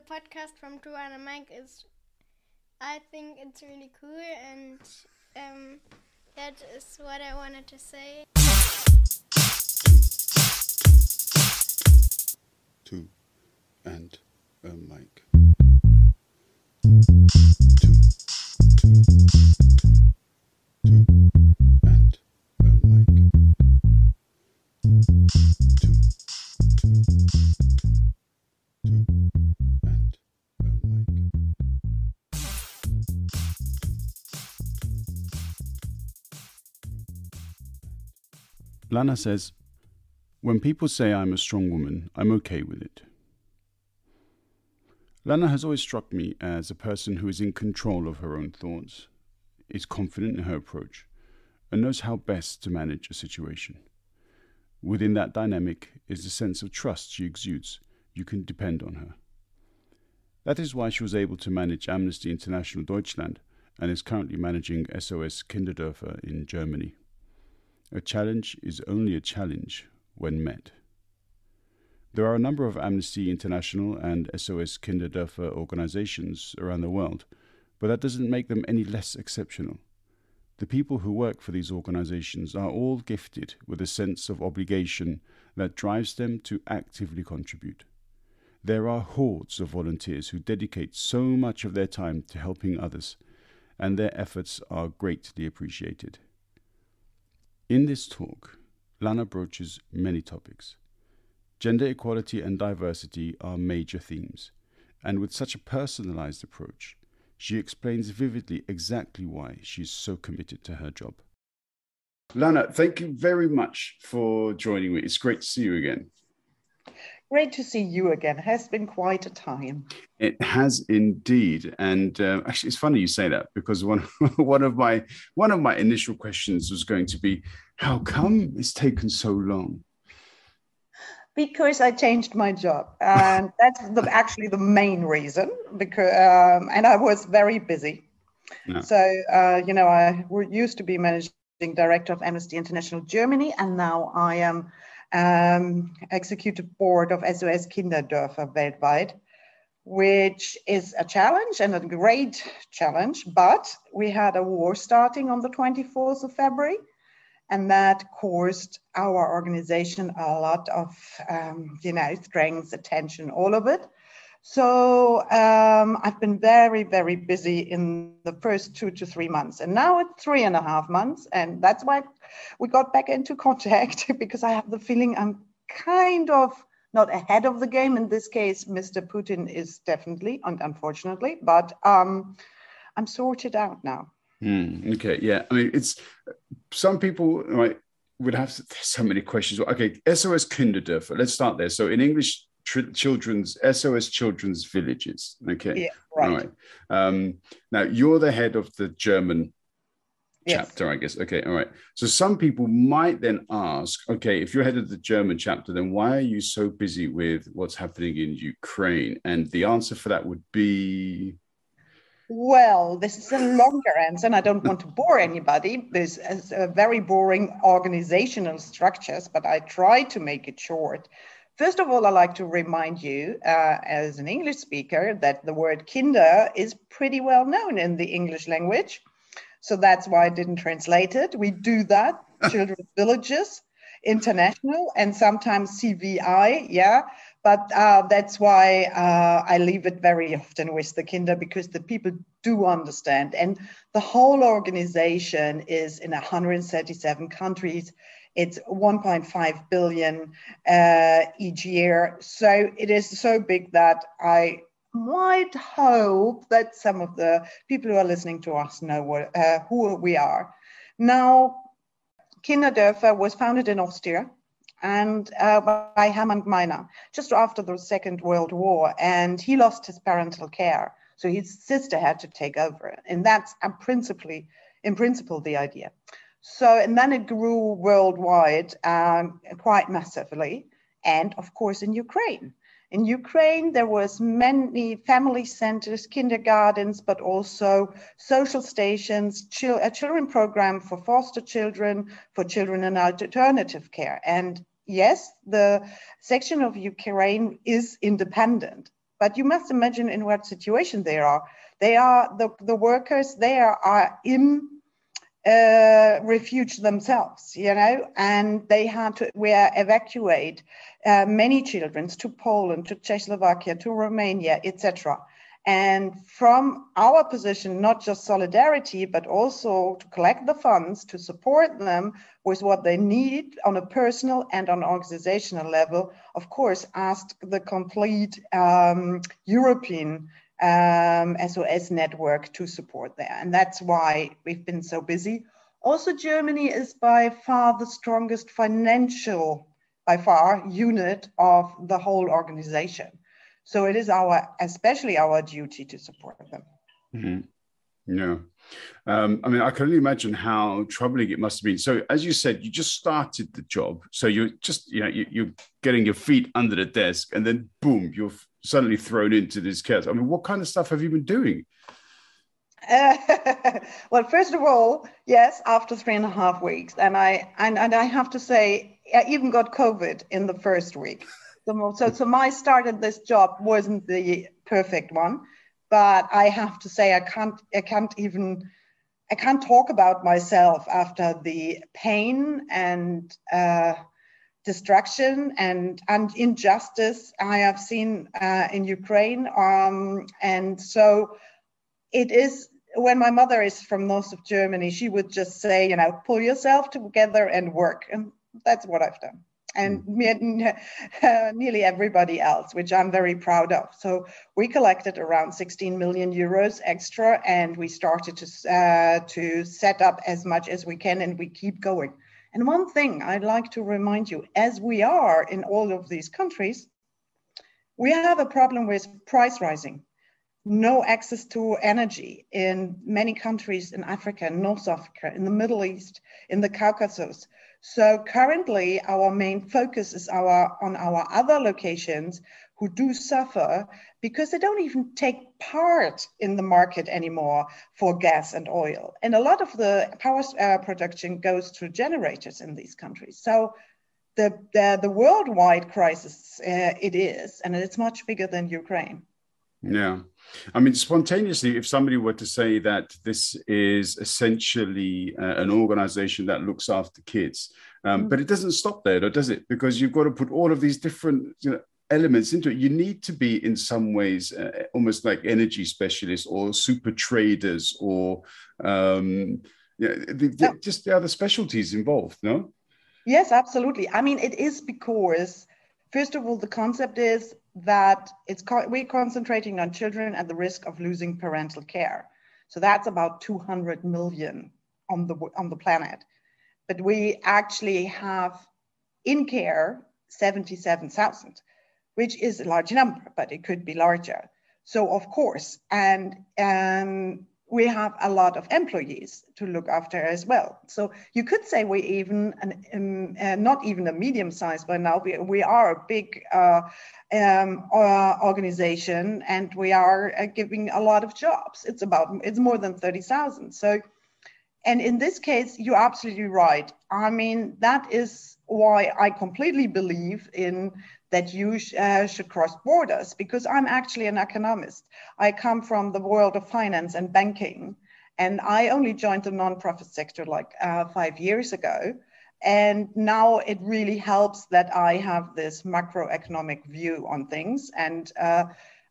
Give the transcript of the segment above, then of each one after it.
podcast from Joanna Mike is, I think it's really cool, and um, that is what I wanted to say. Two and a mic. Lana says, When people say I'm a strong woman, I'm okay with it. Lana has always struck me as a person who is in control of her own thoughts, is confident in her approach, and knows how best to manage a situation. Within that dynamic is the sense of trust she exudes. You can depend on her. That is why she was able to manage Amnesty International Deutschland and is currently managing SOS Kinderdörfer in Germany. A challenge is only a challenge when met. There are a number of Amnesty International and SOS Kinderdörfer organizations around the world, but that doesn't make them any less exceptional. The people who work for these organizations are all gifted with a sense of obligation that drives them to actively contribute. There are hordes of volunteers who dedicate so much of their time to helping others, and their efforts are greatly appreciated. In this talk, Lana broaches many topics. Gender equality and diversity are major themes, and with such a personalized approach, she explains vividly exactly why she is so committed to her job. Lana, thank you very much for joining me. It's great to see you again. Great to see you again. It has been quite a time. It has indeed, and uh, actually, it's funny you say that because one one of my one of my initial questions was going to be, how come it's taken so long? Because I changed my job, and that's the, actually the main reason. Because um, and I was very busy. No. So uh, you know, I used to be managing director of Amnesty International Germany, and now I am um, executive board of SOS Kinderdörfer weltweit, which is a challenge and a great challenge. But we had a war starting on the 24th of February, and that caused our organization a lot of, um, you know, strength, attention, all of it. So um, I've been very, very busy in the first two to three months, and now it's three and a half months, and that's why we got back into contact because I have the feeling I'm kind of not ahead of the game. In this case, Mr. Putin is definitely, unfortunately, but um, I'm sorted out now. Mm, okay, yeah. I mean, it's some people right would have so many questions. Okay, SOS Kinderdörfer. Let's start there. So in English, children's SOS Children's Villages. Okay, yeah, right. Right. Um, now you're the head of the German chapter. I guess. Okay, all right. So some people might then ask, okay, if you're head of the German chapter, then why are you so busy with what's happening in Ukraine? And the answer for that would be. Well, this is a longer answer, and I don't want to bore anybody. There's a very boring organizational structures, but I try to make it short. First of all, I'd like to remind you, uh, as an English speaker, that the word kinder is pretty well known in the English language. So that's why I didn't translate it. We do that, children's villages, international, and sometimes CVI, yeah. But uh, that's why uh, I leave it very often with the Kinder because the people do understand. And the whole organization is in 137 countries. It's 1.5 billion uh, each year. So it is so big that I might hope that some of the people who are listening to us know what, uh, who we are. Now, Kinderdörfer was founded in Austria and uh, by Hermann Gmeiner just after the Second World War, and he lost his parental care, so his sister had to take over, and that's principally, in principle, the idea. So, and then it grew worldwide um, quite massively, and of course in Ukraine. In Ukraine, there was many family centers, kindergartens, but also social stations, a children program for foster children, for children in alternative care. And yes, the section of Ukraine is independent, but you must imagine in what situation they are. They are the, the workers there are in uh, refuge themselves, you know, and they had to we evacuate uh, many children to Poland, to Czechoslovakia, to Romania, etc. And from our position, not just solidarity, but also to collect the funds to support them with what they need on a personal and on organizational level, of course, asked the complete um, European um, SOS network to support there. And that's why we've been so busy. Also, Germany is by far the strongest financial, by far, unit of the whole organization. So it is our, especially our duty to support them. Mm-hmm. Yeah. Um, I mean, I can only imagine how troubling it must have been. So, as you said, you just started the job. So you're just, you know, you, are getting your feet under the desk, and then boom, you're suddenly thrown into this chaos. I mean, what kind of stuff have you been doing? Uh, well, first of all, yes, after three and a half weeks, and I and, and I have to say, I even got COVID in the first week. So, so my start at this job wasn't the perfect one, but I have to say I can't I can't even I can't talk about myself after the pain and uh, destruction and, and injustice I have seen uh, in Ukraine. Um, and so it is when my mother is from north of Germany, she would just say, you know, pull yourself together and work. And that's what I've done and mm. uh, nearly everybody else, which I'm very proud of. So we collected around 16 million euros extra, and we started to uh, to set up as much as we can, and we keep going. And one thing I'd like to remind you, as we are in all of these countries, we have a problem with price rising. No access to energy in many countries in Africa, North Africa, in the Middle East, in the Caucasus. So currently our main focus is our on our other locations who do suffer because they don't even take part in the market anymore for gas and oil. And a lot of the power uh, production goes through generators in these countries. So the, the, the worldwide crisis uh, it is, and it's much bigger than Ukraine. Yeah. I mean, spontaneously, if somebody were to say that this is essentially uh, an organization that looks after kids, um, mm-hmm. but it doesn't stop there, does it? Because you've got to put all of these different you know, elements into it. You need to be, in some ways, uh, almost like energy specialists or super traders or um, yeah, the, the, just the other specialties involved, no? Yes, absolutely. I mean, it is because, first of all, the concept is that it's we're concentrating on children at the risk of losing parental care. So that's about 200 million on the on the planet. But we actually have in care 77,000, which is a large number, but it could be larger. So of course, and um, we have a lot of employees to look after as well. So you could say we even, um, uh, not even a medium size by now, we, we are a big uh, um, uh, organization and we are uh, giving a lot of jobs. It's about, it's more than 30,000. So, and in this case, you're absolutely right. I mean, that is why I completely believe in that you sh- uh, should cross borders because I'm actually an economist. I come from the world of finance and banking, and I only joined the nonprofit sector like uh, five years ago. And now it really helps that I have this macroeconomic view on things. And uh,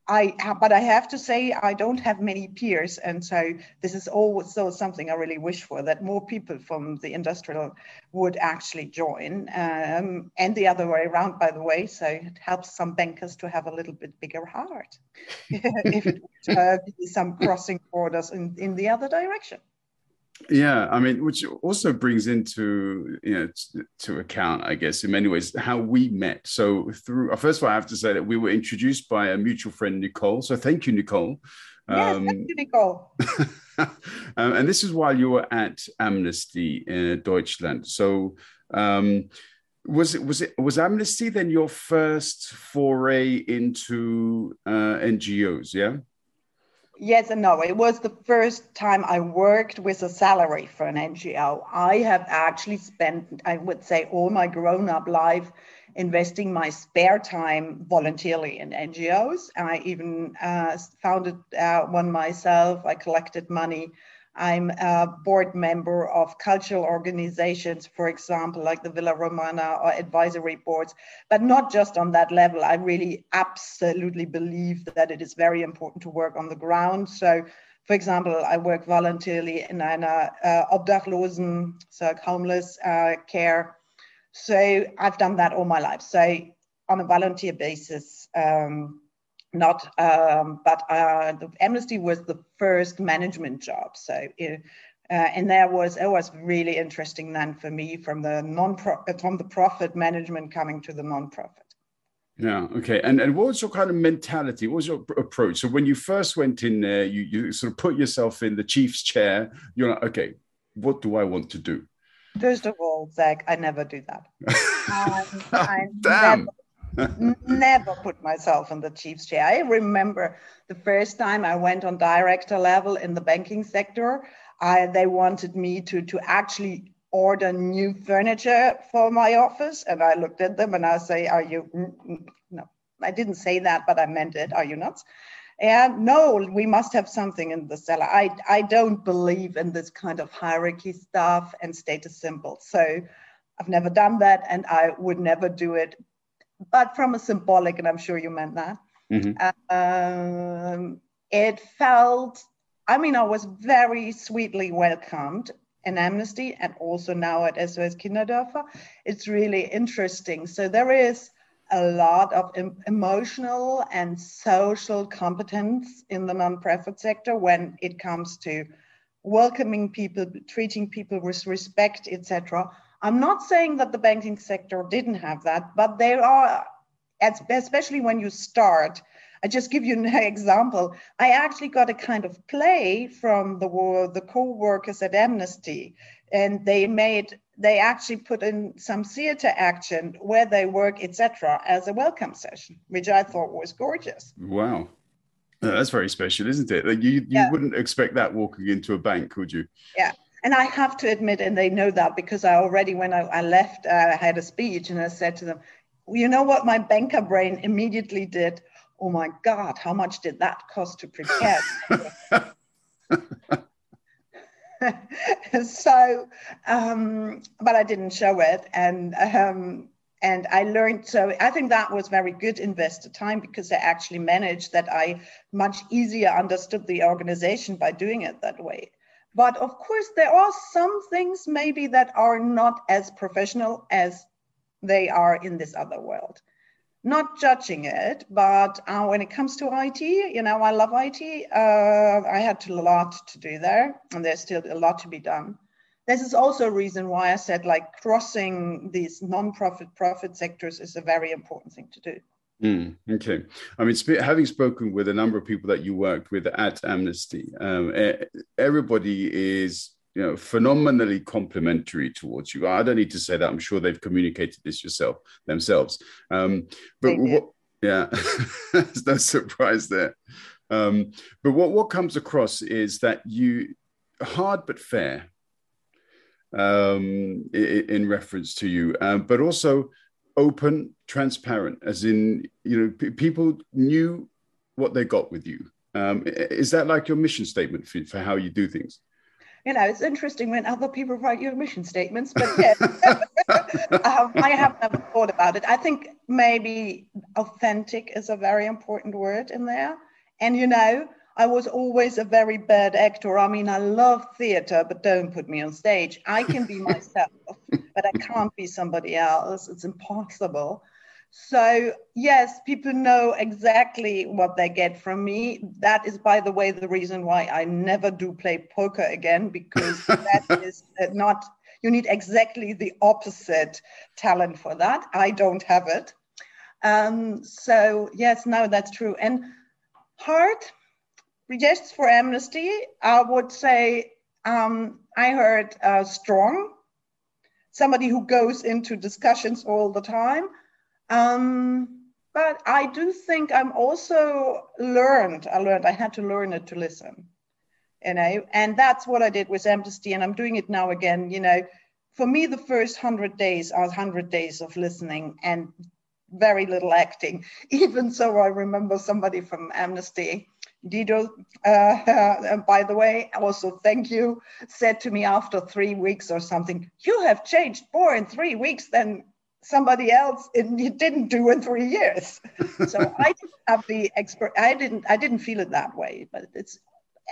I, but I have to say, I don't have many peers. And so this is also something I really wish for that more people from the industrial would actually join. Um, and the other way around, by the way. So it helps some bankers to have a little bit bigger heart if it would uh, be some crossing borders in, in the other direction yeah i mean which also brings into you know t- to account i guess in many ways how we met. So through uh, first of all i have to say that we were introduced by a mutual friend nicole. So thank you nicole. Yes, um, thank you nicole. Um, and this is while you were at amnesty in deutschland. So um, was it was it was amnesty then your first foray into uh, ngos yeah Yes and no. It was the first time I worked with a salary for an NGO. I have actually spent, I would say, all my grown up life investing my spare time voluntarily in NGOs. I even uh, founded uh, one myself. I collected money I'm a board member of cultural organizations, for example, like the Villa Romana or advisory boards, but not just on that level. I really absolutely believe that it is very important to work on the ground. So, for example, I work voluntarily in an uh, Obdachlosen, so homeless uh, care. So I've done that all my life. So on a volunteer basis, um, not um, but uh, the amnesty was the first management job. So uh, and there was it was really interesting then for me from the non from the profit management coming to the non-profit. Yeah okay. And and what was your kind of mentality? What was your approach? So when you first went in there you you sort of put yourself in the chief's chair. You're like okay what do i want to do? First of all, Zach, I never do that. Um, I Damn. Never, never put myself in the chief's chair. I remember the first time I went on director level in the banking sector, I, they wanted me to, to actually order new furniture for my office. And I looked at them and I say, are you, mm, mm, no, I didn't say that, but I meant it. Are you nuts? And no, we must have something in the cellar. I, I don't believe in this kind of hierarchy stuff and status symbols. So I've never done that and I would never do it but from a symbolic, and I'm sure you meant that. Mm-hmm. Um, it felt, I mean, I was very sweetly welcomed in Amnesty and also now at SOS Kinderdörfer. It's really interesting. So there is a lot of em- emotional and social competence in the nonprofit sector when it comes to welcoming people, treating people with respect, etc. I'm not saying that the banking sector didn't have that, but there are, especially when you start. I just give you an example. I actually got a kind of play from the the co-workers at Amnesty, and they made they actually put in some theater action where they work, etc., as a welcome session, which I thought was gorgeous. Wow. That's very special, isn't it? You you yeah. wouldn't expect that walking into a bank, would you? Yeah and I have to admit, and they know that because I already, when I, I left, uh, I had a speech and I said to them, you know what my banker brain immediately did? Oh my God, how much did that cost to prepare? so, um, but I didn't show it. And, um, and I learned, so I think that was very good invested time because I actually managed that I much easier understood the organization by doing it that way. But of course, there are some things maybe that are not as professional as they are in this other world. Not judging it, but uh, when it comes to IT, you know, I love IT. Uh, I had a lot to do there, and there's still a lot to be done. This is also a reason why I said like crossing these non-profit profit sectors is a very important thing to do. Mm, okay. I mean, sp- having spoken with a number of people that you worked with at Amnesty, um, everybody is you know phenomenally complimentary towards you. I don't need to say that. I'm sure they've communicated this yourself themselves. Um, but what, yeah, there's no surprise there. Um, but what what comes across is that you hard but fair um, in, in reference to you, um, but also open, transparent, as in, you know, p- people knew what they got with you. Um, is that like your mission statement for, for how you do things? You know, it's interesting when other people write your mission statements, but yeah, um, I have never thought about it. I think maybe authentic is a very important word in there. And, you know, I was always a very bad actor. I mean, I love theater, but don't put me on stage. I can be myself, but I can't be somebody else. It's impossible. So, yes, people know exactly what they get from me. That is, by the way, the reason why I never do play poker again, because that is not, you need exactly the opposite talent for that. I don't have it. Um, so, yes, no, that's true. And heart, Yes, for amnesty, I would say um, I heard uh, strong, somebody who goes into discussions all the time. Um, but I do think I'm also learned. I learned I had to learn it to listen, you know, and that's what I did with Amnesty, and I'm doing it now again. You know, for me, the first hundred days are hundred days of listening and very little acting. Even so, I remember somebody from Amnesty Dido, uh, by the way, also thank you, said to me after three weeks or something, you have changed more in three weeks than somebody else in, you didn't do in three years. so I didn't have the expert, I didn't, I didn't feel it that way, but it's,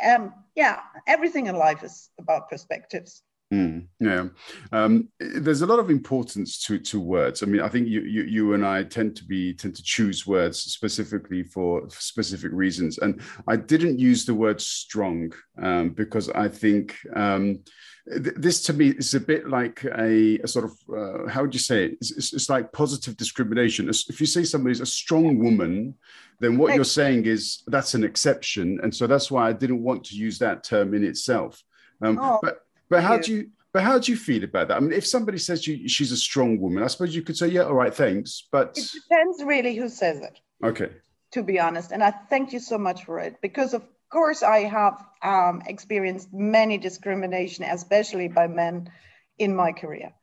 um, yeah, everything in life is about perspectives. Mm, yeah, um, there's a lot of importance to to words. I mean, I think you, you you and I tend to be tend to choose words specifically for specific reasons, and I didn't use the word strong um, because I think um, th- this to me is a bit like a, a sort of uh, how would you say it? It's, it's, it's, like positive discrimination. If you say somebody's a strong woman, then what you're saying is that's an exception, and so that's why I didn't want to use that term in itself. Um, oh. But but how do you? But how do you feel about that? I mean, if somebody says you, she's a strong woman, I suppose you could say, yeah, all right, thanks. But it depends really who says it. Okay. To be honest, and I thank you so much for it because of course I have um, experienced many discrimination, especially by men, in my career.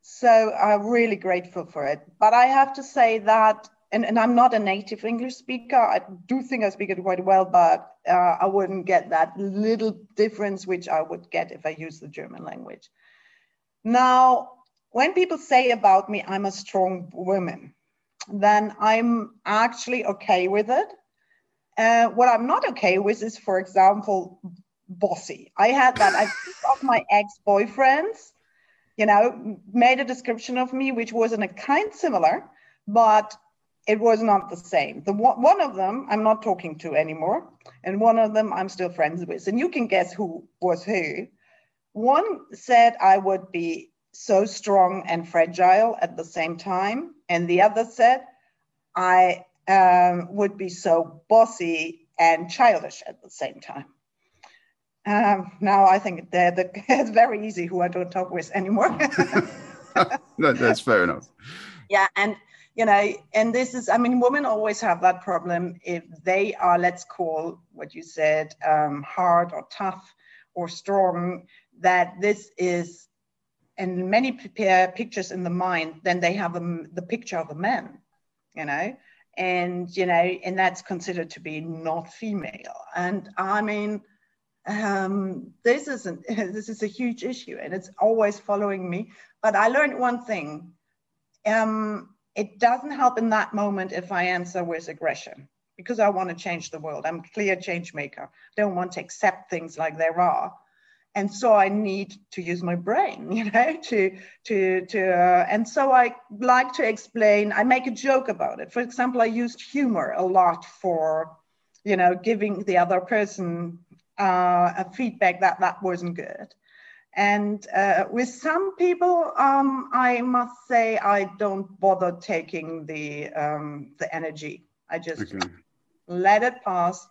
So I'm really grateful for it. But I have to say that and, and I'm not a native English speaker. I do think I speak it quite well, but uh, I wouldn't get that little difference which I would get if I use the German language. Now, when people say about me, I'm a strong woman, then I'm actually okay with it. Uh, what I'm not okay with is, for example, bossy. I had that. I of my ex-boyfriends, you know, made a description of me which was in a kind similar, but it was not the same. The one of them I'm not talking to anymore, and one of them I'm still friends with. And you can guess who was who. One said I would be so strong and fragile at the same time, and the other said I um, would be so bossy and childish at the same time. Um, now I think that it's very easy who I don't talk with anymore. no, that's fair enough. Yeah, and you know, and this is, I mean, women always have that problem if they are, let's call what you said, um, hard or tough or strong, that this is, and many prepare pictures in the mind, then they have a, the picture of a man, you know, and, you know, and that's considered to be not female. And I mean, um, this isn't, this is a huge issue and it's always following me. But I learned one thing. Um, it doesn't help in that moment if I answer with aggression because I want to change the world. I'm a clear change maker. I don't want to accept things like they are. And so I need to use my brain, you know, to to to. Uh, and so I like to explain. I make a joke about it. For example, I used humor a lot for, you know, giving the other person uh, a feedback that that wasn't good. And uh, with some people, um, I must say I don't bother taking the um, the energy. I just okay. let it pass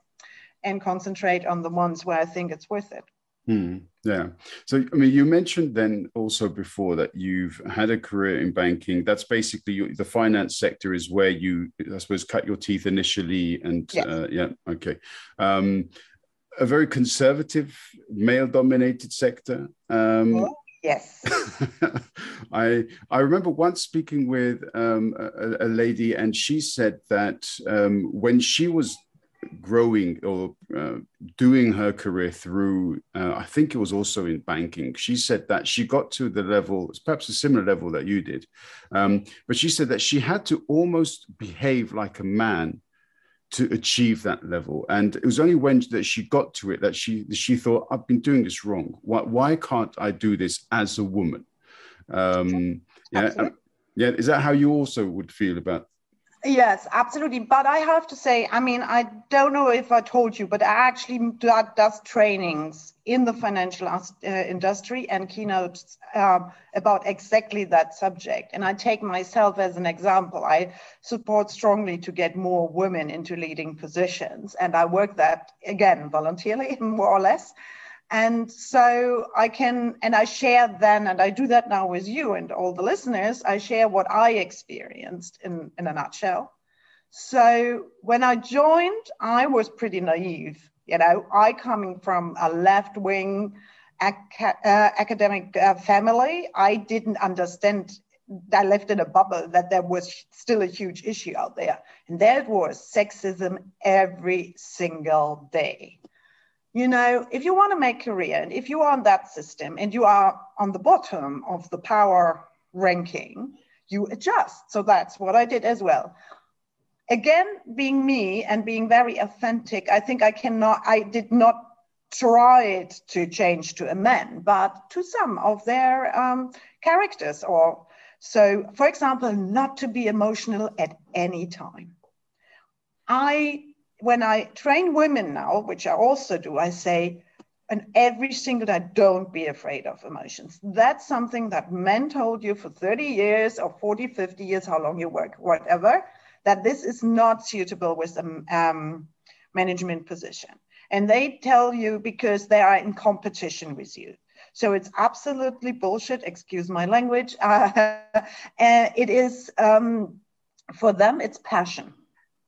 and concentrate on the ones where I think it's worth it. Hmm. Yeah. So, I mean, you mentioned then also before that you've had a career in banking. That's basically you, the finance sector is where you, I suppose, cut your teeth initially. And yes. uh, yeah, okay. Um, a very conservative, male-dominated sector. Um, yes. I I remember once speaking with um, a, a, lady, and she said that um, when she was growing or uh, doing her career through, uh, I think it was also in banking. She said that she got to the level, perhaps a similar level that you did, um, but she said that she had to almost behave like a man to achieve that level. And it was only when that she got to it that she she thought, I've been doing this wrong. Why, why can't I do this as a woman? Um, yeah, yeah. Is that how you also would feel about Yes, absolutely. But I have to say, I mean, I don't know if I told you, but I actually does trainings in the financial uh, industry and keynotes um, about exactly that subject. And I take myself as an example. I support strongly to get more women into leading positions, and I work that again voluntarily, more or less. And so I can, and I share then, and I do that now with you and all the listeners, I share what I experienced in, in a nutshell. So when I joined, I was pretty naive. You know, I coming from a left wing ac- uh, academic uh, family, I didn't understand. I lived in a bubble that there was still a huge issue out there, and that was sexism every single day. You know, if you want to make career, and if you are in that system, and you are on the bottom of the power ranking, you adjust. So that's what I did as well again being me and being very authentic i think i cannot i did not try it to change to a man but to some of their um, characters or so for example not to be emotional at any time i when i train women now which i also do i say and every single day don't be afraid of emotions that's something that men told you for 30 years or 40 50 years how long you work whatever that this is not suitable with a um, management position. And they tell you because they are in competition with you. So it's absolutely bullshit, excuse my language. Uh, it is, um, for them, it's passion.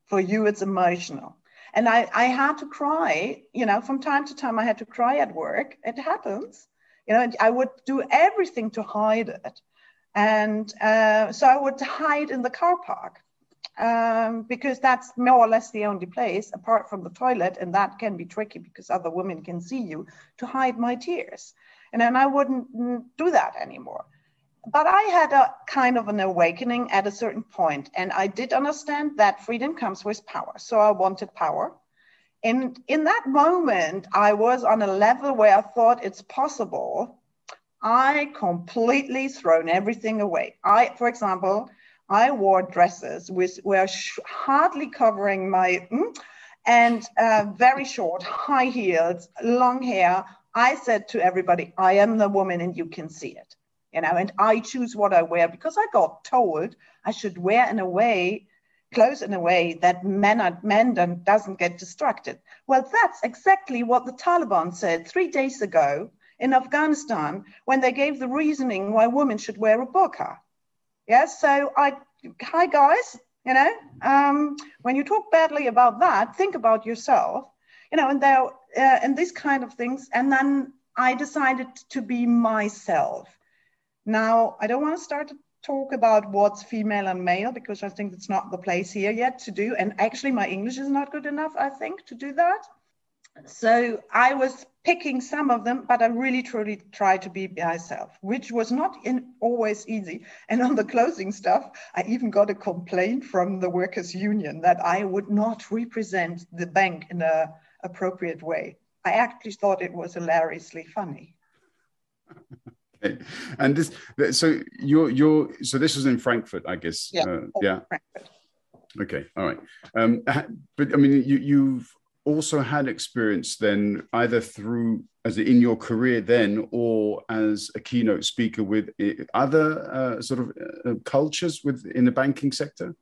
For you, it's emotional. And I, I had to cry, you know, from time to time, I had to cry at work. It happens, you know, and I would do everything to hide it. And uh, so I would hide in the car park um, because that's more or less the only place apart from the toilet and that can be tricky because other women can see you to hide my tears and then i wouldn't do that anymore but i had a kind of an awakening at a certain point and i did understand that freedom comes with power so i wanted power and in that moment i was on a level where i thought it's possible i completely thrown everything away i for example I wore dresses which were hardly covering my mm, and uh, very short, high heels, long hair. I said to everybody, I am the woman and you can see it. You know, and I choose what I wear because I got told I should wear in a way, clothes in a way that men are, men don't, doesn't get distracted. Well, that's exactly what the Taliban said three days ago in Afghanistan when they gave the reasoning why women should wear a burqa. Yes, so I, hi guys, you know, um, when you talk badly about that, think about yourself, you know, and there, uh, and these kind of things. And then I decided to be myself. Now, I don't want to start to talk about what's female and male because I think it's not the place here yet to do. And actually, my English is not good enough, I think, to do that. So I was picking some of them, but I really truly tried to be myself, which was not in, always easy. And on the closing stuff, I even got a complaint from the workers' union that I would not represent the bank in a appropriate way. I actually thought it was hilariously funny. okay. And this, so you're, you're, so this was in Frankfurt, I guess. Yeah. Uh, yeah. Frankfurt. Okay. All right. Um, but I mean, you, you've also had experience then either through as in your career then or as a keynote speaker with eh, other uh, sort of uh, cultures within the banking sector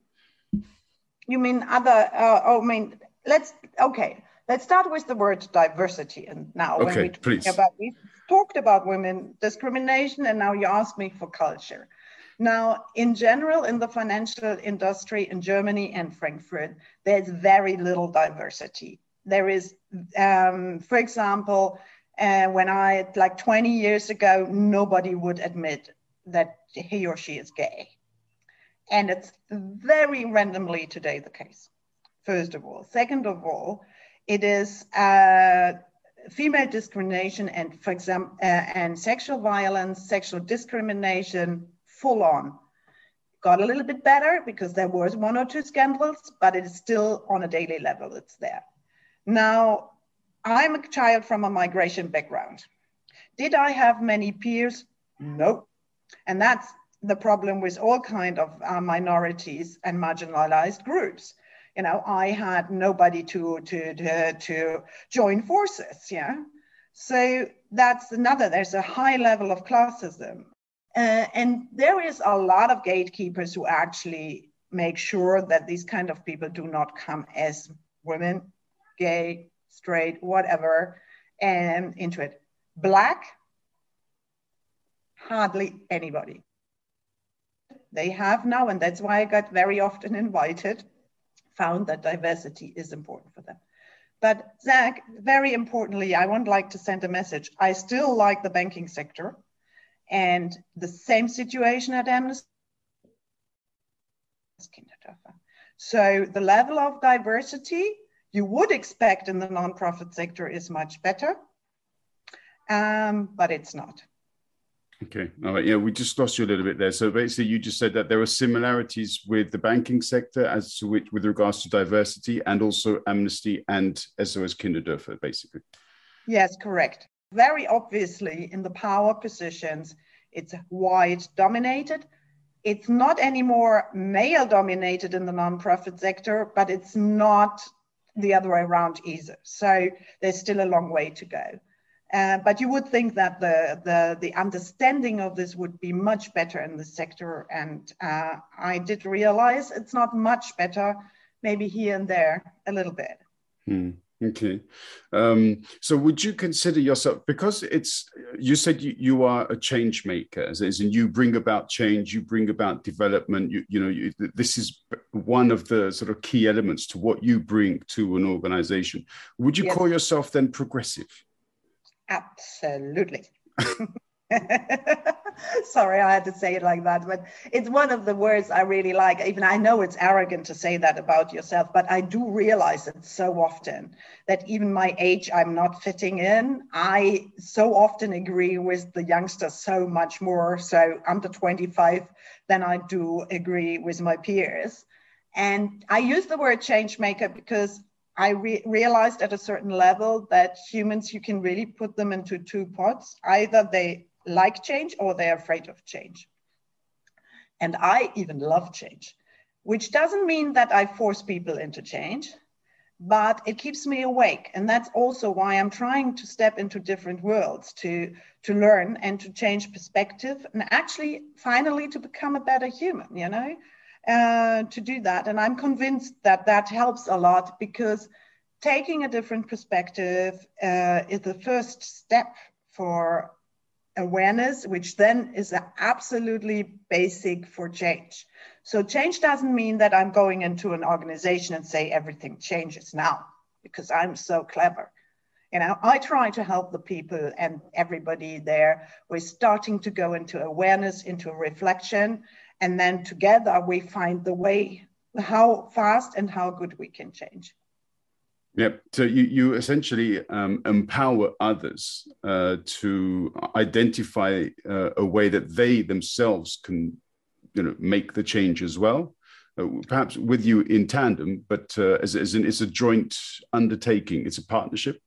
you mean other uh, oh i mean let's okay let's start with the word diversity and now okay, when we please. about we talked about women discrimination and now you ask me for culture now, in general, in the financial industry in Germany and Frankfurt, there's very little diversity there is, um, for example, uh, when I, like 20 years ago, nobody would admit that he or she is gay. And it's very randomly today the case, first of all. Second of all, it is uh, female discrimination and, for example, uh, and sexual violence, sexual discrimination, full on. Got a little bit better because there was one or two scandals, but it is still on a daily level, it's there. Now, I'm a child from a migration background. Did I have many peers? No. And that's the problem with all kind of uh, minorities and marginalized groups. You know, I had nobody to, to, to, to join forces, yeah? So that's another, there's a high level of classism. Uh, and there is a lot of gatekeepers who actually make sure that these kind of people do not come as women gay, straight, whatever, and into it. Black, hardly anybody. They have now, and that's why I got very often invited found that diversity is important for them. But Zach, very importantly, I would like to send a message. I still like the banking sector and the same situation at Amnesty. So the level of diversity you would expect in the nonprofit sector is much better, um, but it's not. Okay. All right. Yeah, we just lost you a little bit there. So basically, you just said that there are similarities with the banking sector as to which, with regards to diversity, and also Amnesty and SOS Kinderdörfer, basically. Yes, correct. Very obviously, in the power positions, it's white dominated. It's not anymore male dominated in the nonprofit sector, but it's not the other way around either. So there's still a long way to go. Uh, but you would think that the, the, the understanding of this would be much better in the sector. And uh, I did realize it's not much better, maybe here and there a little bit. Hmm. Okay. Um, so would you consider yourself, because it's, you said you, you are a change maker, as in you bring about change, you bring about development, you, you know, you, this is one of the sort of key elements to what you bring to an organization. Would you yes. call yourself then progressive? Absolutely. Sorry, I had to say it like that, but it's one of the words I really like. Even I know it's arrogant to say that about yourself, but I do realize it so often that even my age, I'm not fitting in. I so often agree with the youngsters so much more, so under 25, than I do agree with my peers. And I use the word change maker because I re- realized at a certain level that humans, you can really put them into two pots. Either they like change or they're afraid of change. And I even love change, which doesn't mean that I force people into change, but it keeps me awake. And that's also why I'm trying to step into different worlds to, to learn and to change perspective and actually finally to become a better human, you know? Uh, to do that. And I'm convinced that that helps a lot because taking a different perspective uh, is the first step for awareness, which then is absolutely basic for change. So change doesn't mean that I'm going into an organization and say everything changes now because I'm so clever. You know, I try to help the people and everybody there. We're starting to go into awareness, into reflection, and then together we find the way how fast and how good we can change Yep. So you, you essentially um, empower others uh, to identify uh, a way that they themselves can, you know, make the change as well. Uh, perhaps with you in tandem, but uh, as, as in, it's a joint undertaking. It's a partnership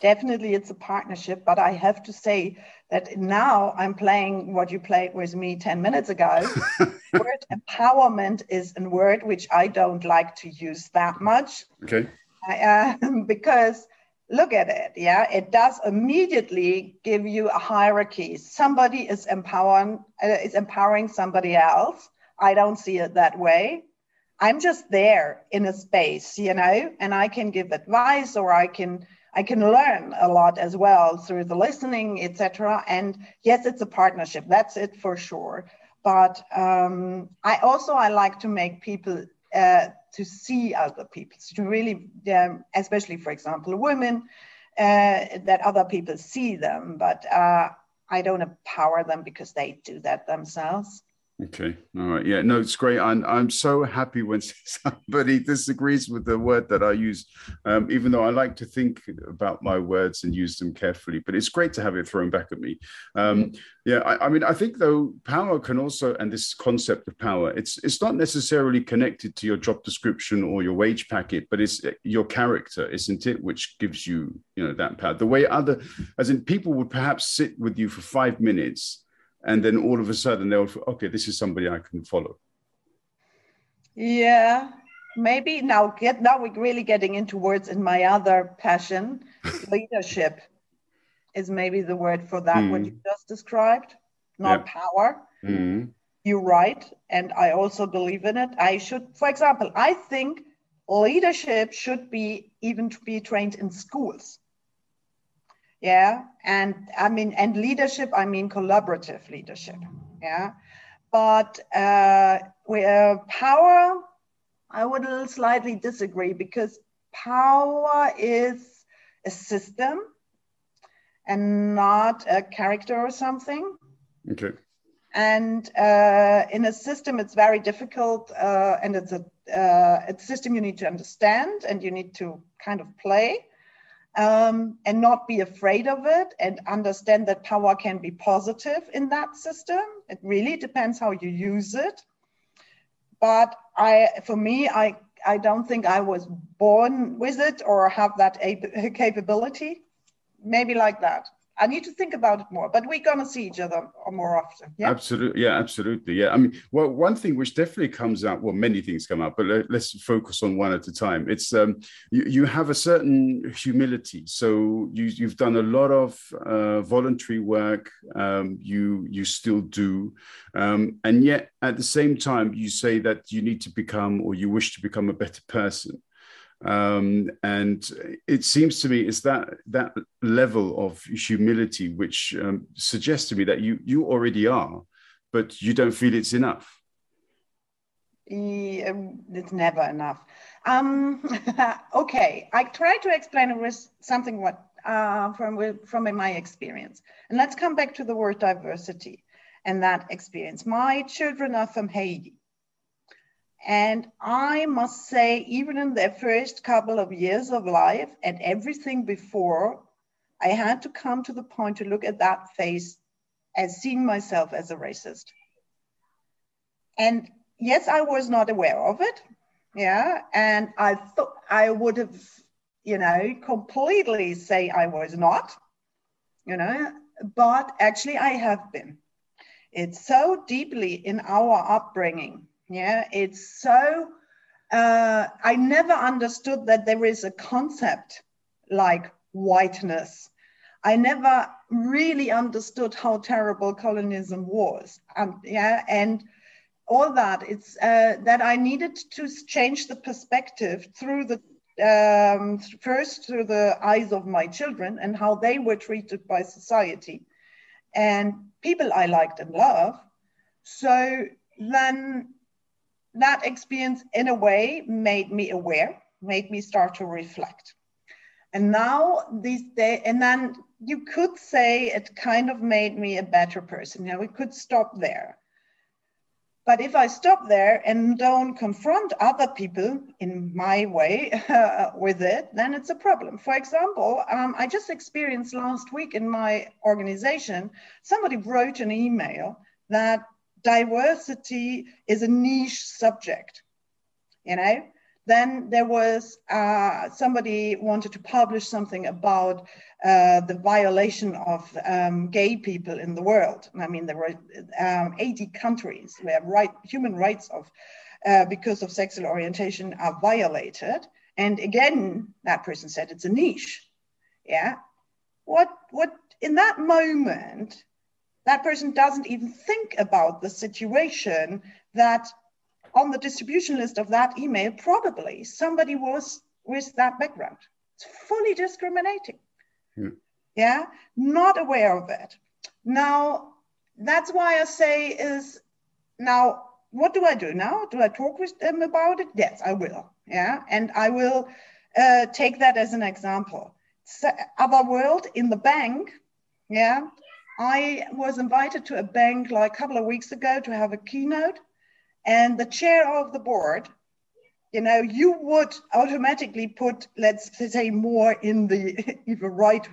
definitely it's a partnership but i have to say that now i'm playing what you played with me 10 minutes ago. Word empowerment is a word which i don't like to use that much. Okay. Uh, because look at it yeah it does immediately give you a hierarchy. Somebody is empowering uh, is empowering somebody else. I don't see it that way. I'm just there in a space you know and i can give advice or i can I can learn a lot as well through the listening, etc. And yes, it's a partnership. That's it for sure. But um, I also I like to make people uh, to see other people, to really, um, especially for example, women, uh, that other people see them. But uh, I don't empower them because they do that themselves. Okay. All right. Yeah. No, it's great. I'm, I'm so happy when somebody disagrees with the word that I use, um, even though I like to think about my words and use them carefully. But it's great to have it thrown back at me. Um, yeah. I, I, mean, I think though power can also, and this concept of power, it's it's not necessarily connected to your job description or your wage packet, but it's your character, isn't it, which gives you, you know, that power. The way other, as in people would perhaps sit with you for five minutes and then all of a sudden they'll okay this is somebody i can follow. Yeah maybe. Now get now we're really getting into words in my other passion. Leadership is maybe the word for that mm. what you just described not power. Mm. you're right and i also believe in it. I should for example i think leadership should be even to be trained in schools yeah and i mean and leadership i mean collaborative leadership yeah but uh, we, uh, power I would slightly disagree because power is a system and not a character or something. Okay. And uh, in a system, it's very difficult, uh, and it's a, uh, it's a system you need to understand and you need to kind of play um, and not be afraid of it and understand that power can be positive in that system. It really depends how you use it. But I, for me, I, I don't think I was born with it or have that capability. Maybe like that. I need to think about it more, but we're going to see each other more often. Yeah? Absolutely. Yeah, absolutely. Yeah. I mean, well, one thing which definitely comes out, well, many things come out, but let, us focus on one at a time. It's um, you, you have a certain humility. So you, you've done a lot of uh, voluntary work. Um, you, you still do. Um, and yet at the same time, you say that you need to become or you wish to become a better person um, and it seems to me it's that that level of humility which um, suggests to me that you you already are but you don't feel it's enough. Yeah, it's never enough. Um, okay i try to explain it with something what uh, from from my experience. And let's come back to the word diversity and that experience. My children are from haiti and I must say, even in the first couple of years of life and everything before, I had to come to the point to look at that face as seeing myself as a racist. And yes, I was not aware of it. Yeah. And I thought I would have, you know, completely say I was not, you know, but actually I have been. It's so deeply in our upbringing yeah, it's so, uh, I never understood that there is a concept like whiteness. I never really understood how terrible colonialism was. Um, yeah, and all that. It's uh, that I needed to change the perspective through the um, first through the eyes of my children and how they were treated by society and people I liked and loved. So then that experience in a way made me aware made me start to reflect. And now these days and then you could say it kind of made me a better person. Know we could stop there. But if i stop there and don't confront other people in my way uh, with it then it's a problem. For example um, i just experienced last week in my organization somebody wrote an email that diversity is a niche subject, you know? Then there was uh, somebody wanted to publish something about uh, the violation of um, gay people in the world. I mean, there were um, 80 countries where right, human rights of uh, because of sexual orientation are violated. And again, that person said it's a niche. Yeah. What what in that moment that person doesn't even think about the situation that on the distribution list of that email, probably somebody was with that background. It's fully discriminating. Yeah. yeah, not aware of it. Now, that's why I say is now, what do I do now? Do I talk with them about it? Yes, I will. Yeah, and I will uh, take that as an example. So, other world in the bank, yeah, I was invited to a bank like a couple of weeks ago to have a keynote, and the chair of the board, you know, you would automatically put, let's say, more in the even right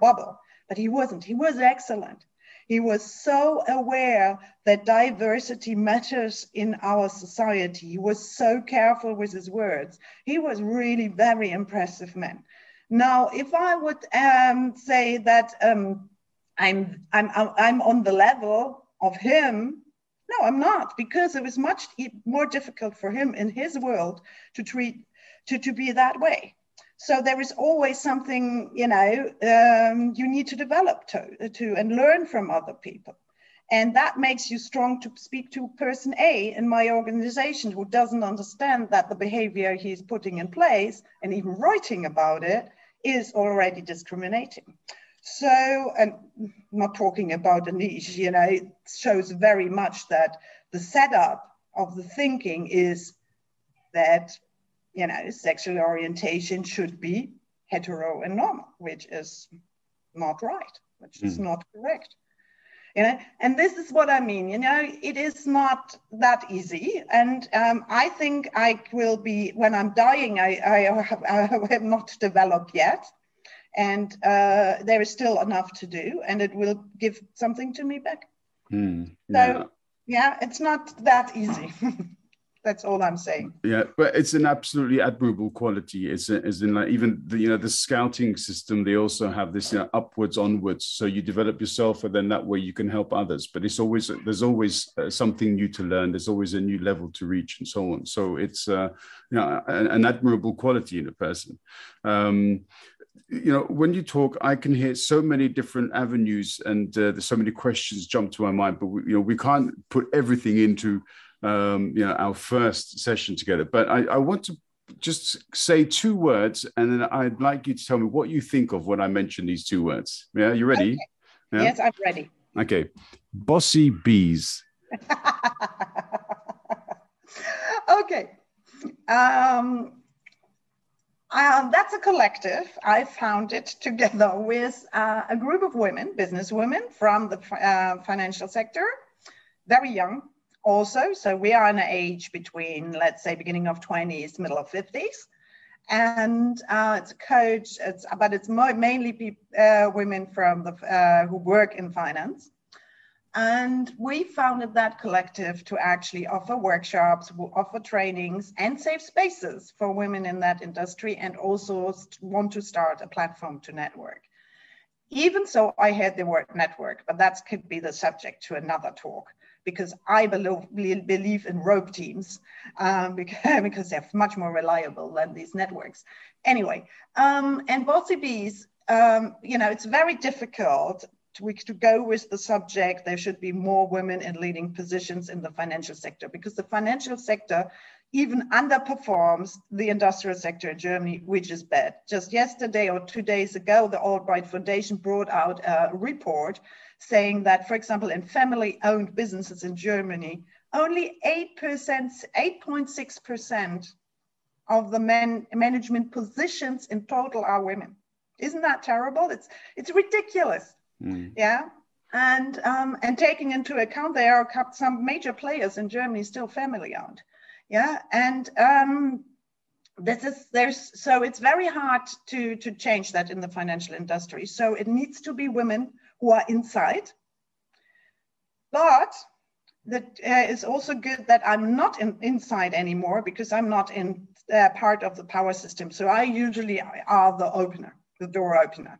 bubble, but he wasn't. He was excellent. He was so aware that diversity matters in our society. He was so careful with his words. He was really very impressive man. Now, if I would um, say that um, I'm, I'm, I'm on the level of him. No, I'm not, because it was much more difficult for him in his world to treat, to, to be that way. So there is always something, you know, um, you need to develop to, to and learn from other people. And that makes you strong to speak to person A in my organization who doesn't understand that the behavior he's putting in place and even writing about it is already discriminating. So, and not talking about a niche, you know, it shows very much that the setup of the thinking is that, you know, sexual orientation should be hetero and normal, which is not right, which mm. is hmm. not correct you know and this is what i mean you know it is not that easy and um, i think i will be when i'm dying i, I, have, I have not developed yet and uh, there is still enough to do and it will give something to me back mm, yeah. so yeah it's not that easy that's all I'm saying. Yeah, but it's an absolutely admirable quality. It's, it's in like even the you know the scouting system. They also have this you know, upwards onwards. So you develop yourself, and then that way you can help others. But it's always there's always uh, something new to learn. There's always a new level to reach, and so on. So it's uh, you know an, an admirable quality in a person. Um, you know when you talk i can hear so many different avenues and uh, there's so many questions jump to my mind but we, you know we can't put everything into um, you know, our first session together. But I, I want to just say two words, and then I'd like you to tell me what you think of when I mention these two words. Yeah, you ready? Okay. Yeah? Yes, I'm ready. Okay, bossy bees. okay. Um, uh, that's a collective. I founded together with uh, a group of women, business women from the uh, financial sector, very young, also. So we are in an age between, let's say, beginning of 20s, middle of 50s. And uh, it's a coach, it's, but it's mainly uh, women from the, uh, who work in finance. And we founded that collective to actually offer workshops, offer trainings, and safe spaces for women in that industry, and also want to start a platform to network. Even so, I had the word network, but that could be the subject to another talk because I believe, in rope teams um, because, they're much more reliable than these networks. Anyway, um, and Bossy Bees, um, you know, it's very difficult to, to go with the subject. There should be more women in leading positions in the financial sector because the financial sector even underperforms the industrial sector in Germany, which is bad. Just yesterday or two days ago, the AllBright Foundation brought out a report saying that, for example, in family owned businesses in Germany, only 8%, 8.6% of the men, management positions in total are women. Isn't that terrible? It's, it's ridiculous. Mm. Yeah. And, um, and taking into account there are some major players in Germany still family owned. Yeah. And um, this is there's so it's very hard to to change that in the financial industry so it needs to be women who are inside. But that uh, is also good that I'm not in, inside anymore because I'm not in uh, part of the power system. So I usually are the opener, the door opener,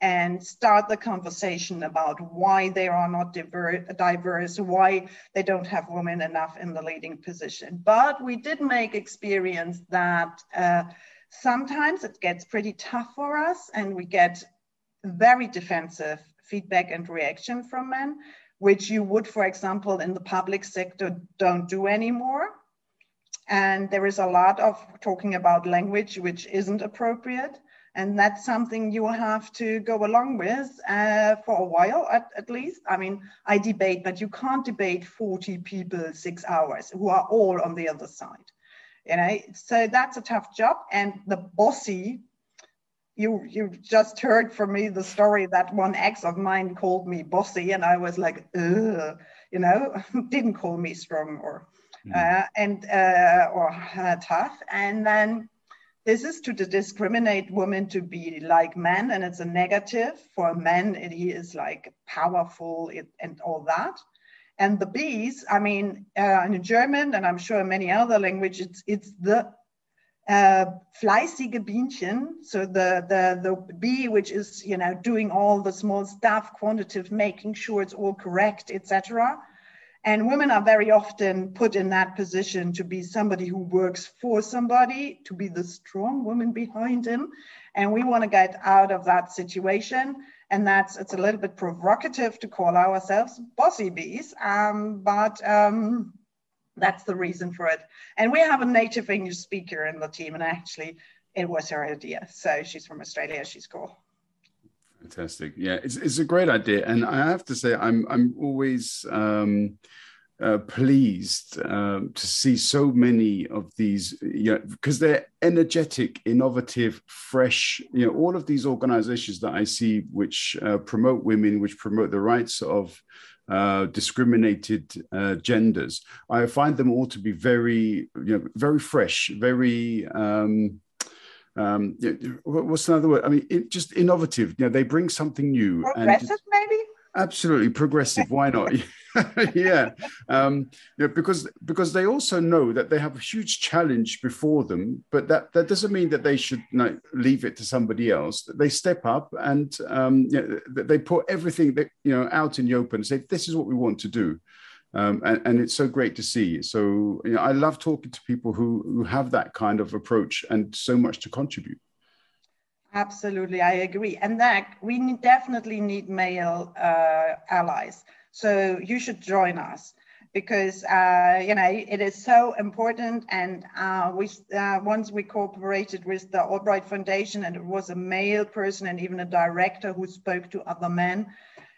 and start the conversation about why they are not diverse, why they don't have women enough in the leading position. But we did make experience that uh, sometimes it gets pretty tough for us and we get very defensive feedback and reaction from men, which you would, for example, in the public sector don't do anymore. And there is a lot of talking about language which isn't appropriate. And that's something you have to go along with uh, for a while, at, at least. I mean, I debate, but you can't debate 40 people six hours who are all on the other side. You know, so that's a tough job. And the bossy you you just heard from me the story that one ex of mine called me bossy, and I was like, Ugh, you know, didn't call me strong or mm. uh, and uh, or uh, tough, and then. This is to discriminate women to be like men, and it's a negative for a men. he is like powerful and all that. And the bees, I mean, uh, in German, and I'm sure in many other languages, it's, it's the uh, fleißige Bienchen, so the, the, the bee which is, you know, doing all the small stuff, quantitative, making sure it's all correct, etc. And women are very often put in that position to be somebody who works for somebody, to be the strong woman behind him. And we want to get out of that situation. And that's, it's a little bit provocative to call ourselves bossy bees. Um, but um, that's the reason for it. And we have a native English speaker in the team, and actually, it was her idea. So she's from Australia. She's cool. Fantastic. Yeah, it's, it's a great idea, and I have to say, I'm I'm always um, uh, pleased um, to see so many of these, you know, because they're energetic, innovative, fresh. You know, all of these organizations that I see, which uh, promote women, which promote the rights of uh, discriminated uh, genders, I find them all to be very, you know, very fresh, very. Um, um, what's another word? I mean, it, just innovative. You know, they bring something new. Progressive, and, maybe. Absolutely progressive. Why not? yeah, um, yeah, because because they also know that they have a huge challenge before them, but that that doesn't mean that they should you know, leave it to somebody else. They step up and um, you know, they put everything that you know out in the open. And say this is what we want to do, um, and, and, it's so great to see. So you know, I love talking to people who who have that kind of approach and so much to contribute. Absolutely, I agree. And that we definitely need male uh, allies. So you should join us because uh, you know it is so important. And uh, we uh, once we cooperated with the AllBright Foundation, and it was a male person and even a director who spoke to other men,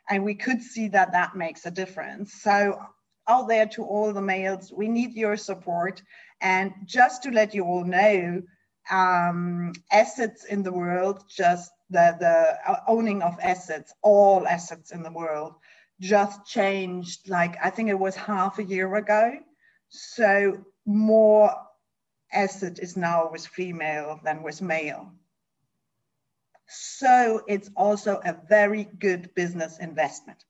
and we could see that that makes a difference. So out there to all the males, we need your support. And just to let you all know, um, assets in the world, just the, the owning of assets, all assets in the world, just changed like I think it was half a year ago. So more asset is now with female than with male. So it's also a very good business investment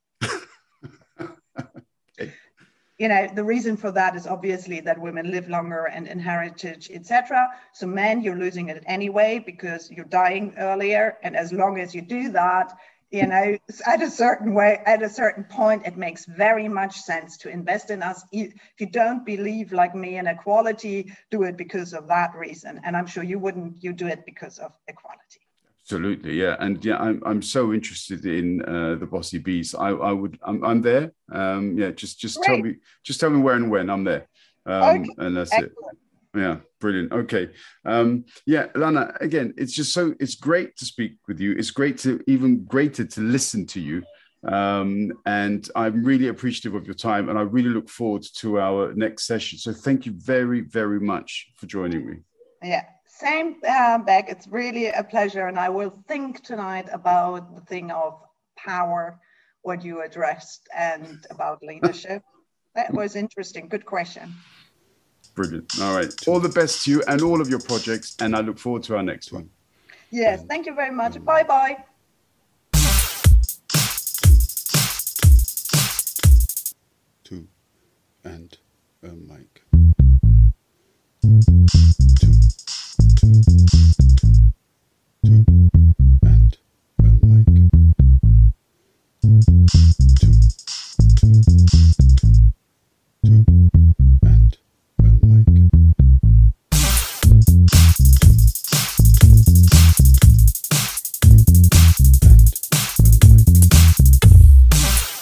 you know, the reason for that is obviously that women live longer and inheritage, etc. So men, you're losing it anyway because you're dying earlier. And as long as you do that, you know, at a certain way, at a certain point, it makes very much sense to invest in us. If you don't believe like me in equality, do it because of that reason. And I'm sure you wouldn't, you do it because of equality. Absolutely, yeah, and yeah, I'm I'm so interested in uh, the Bossy Bees. I I would I'm, I'm there. Um, yeah, just just Great. tell me just tell me where and when I'm there, um, okay. and that's Excellent. it. Yeah, brilliant. Okay, um, yeah, Lana. Again, it's just so it's great to speak with you. It's great to even greater to listen to you. Um, and I'm really appreciative of your time, and I really look forward to our next session. So thank you very very much for joining me. Yeah, same, uh, Beck. It's really a pleasure. And I will think tonight about the thing of power, what you addressed, and about leadership. that was interesting. Good question. Brilliant. All right. All the best to you and all of your projects. And I look forward to our next one. Yes. Thank you very much. Bye bye. Two and a mic. two, and um, a mic.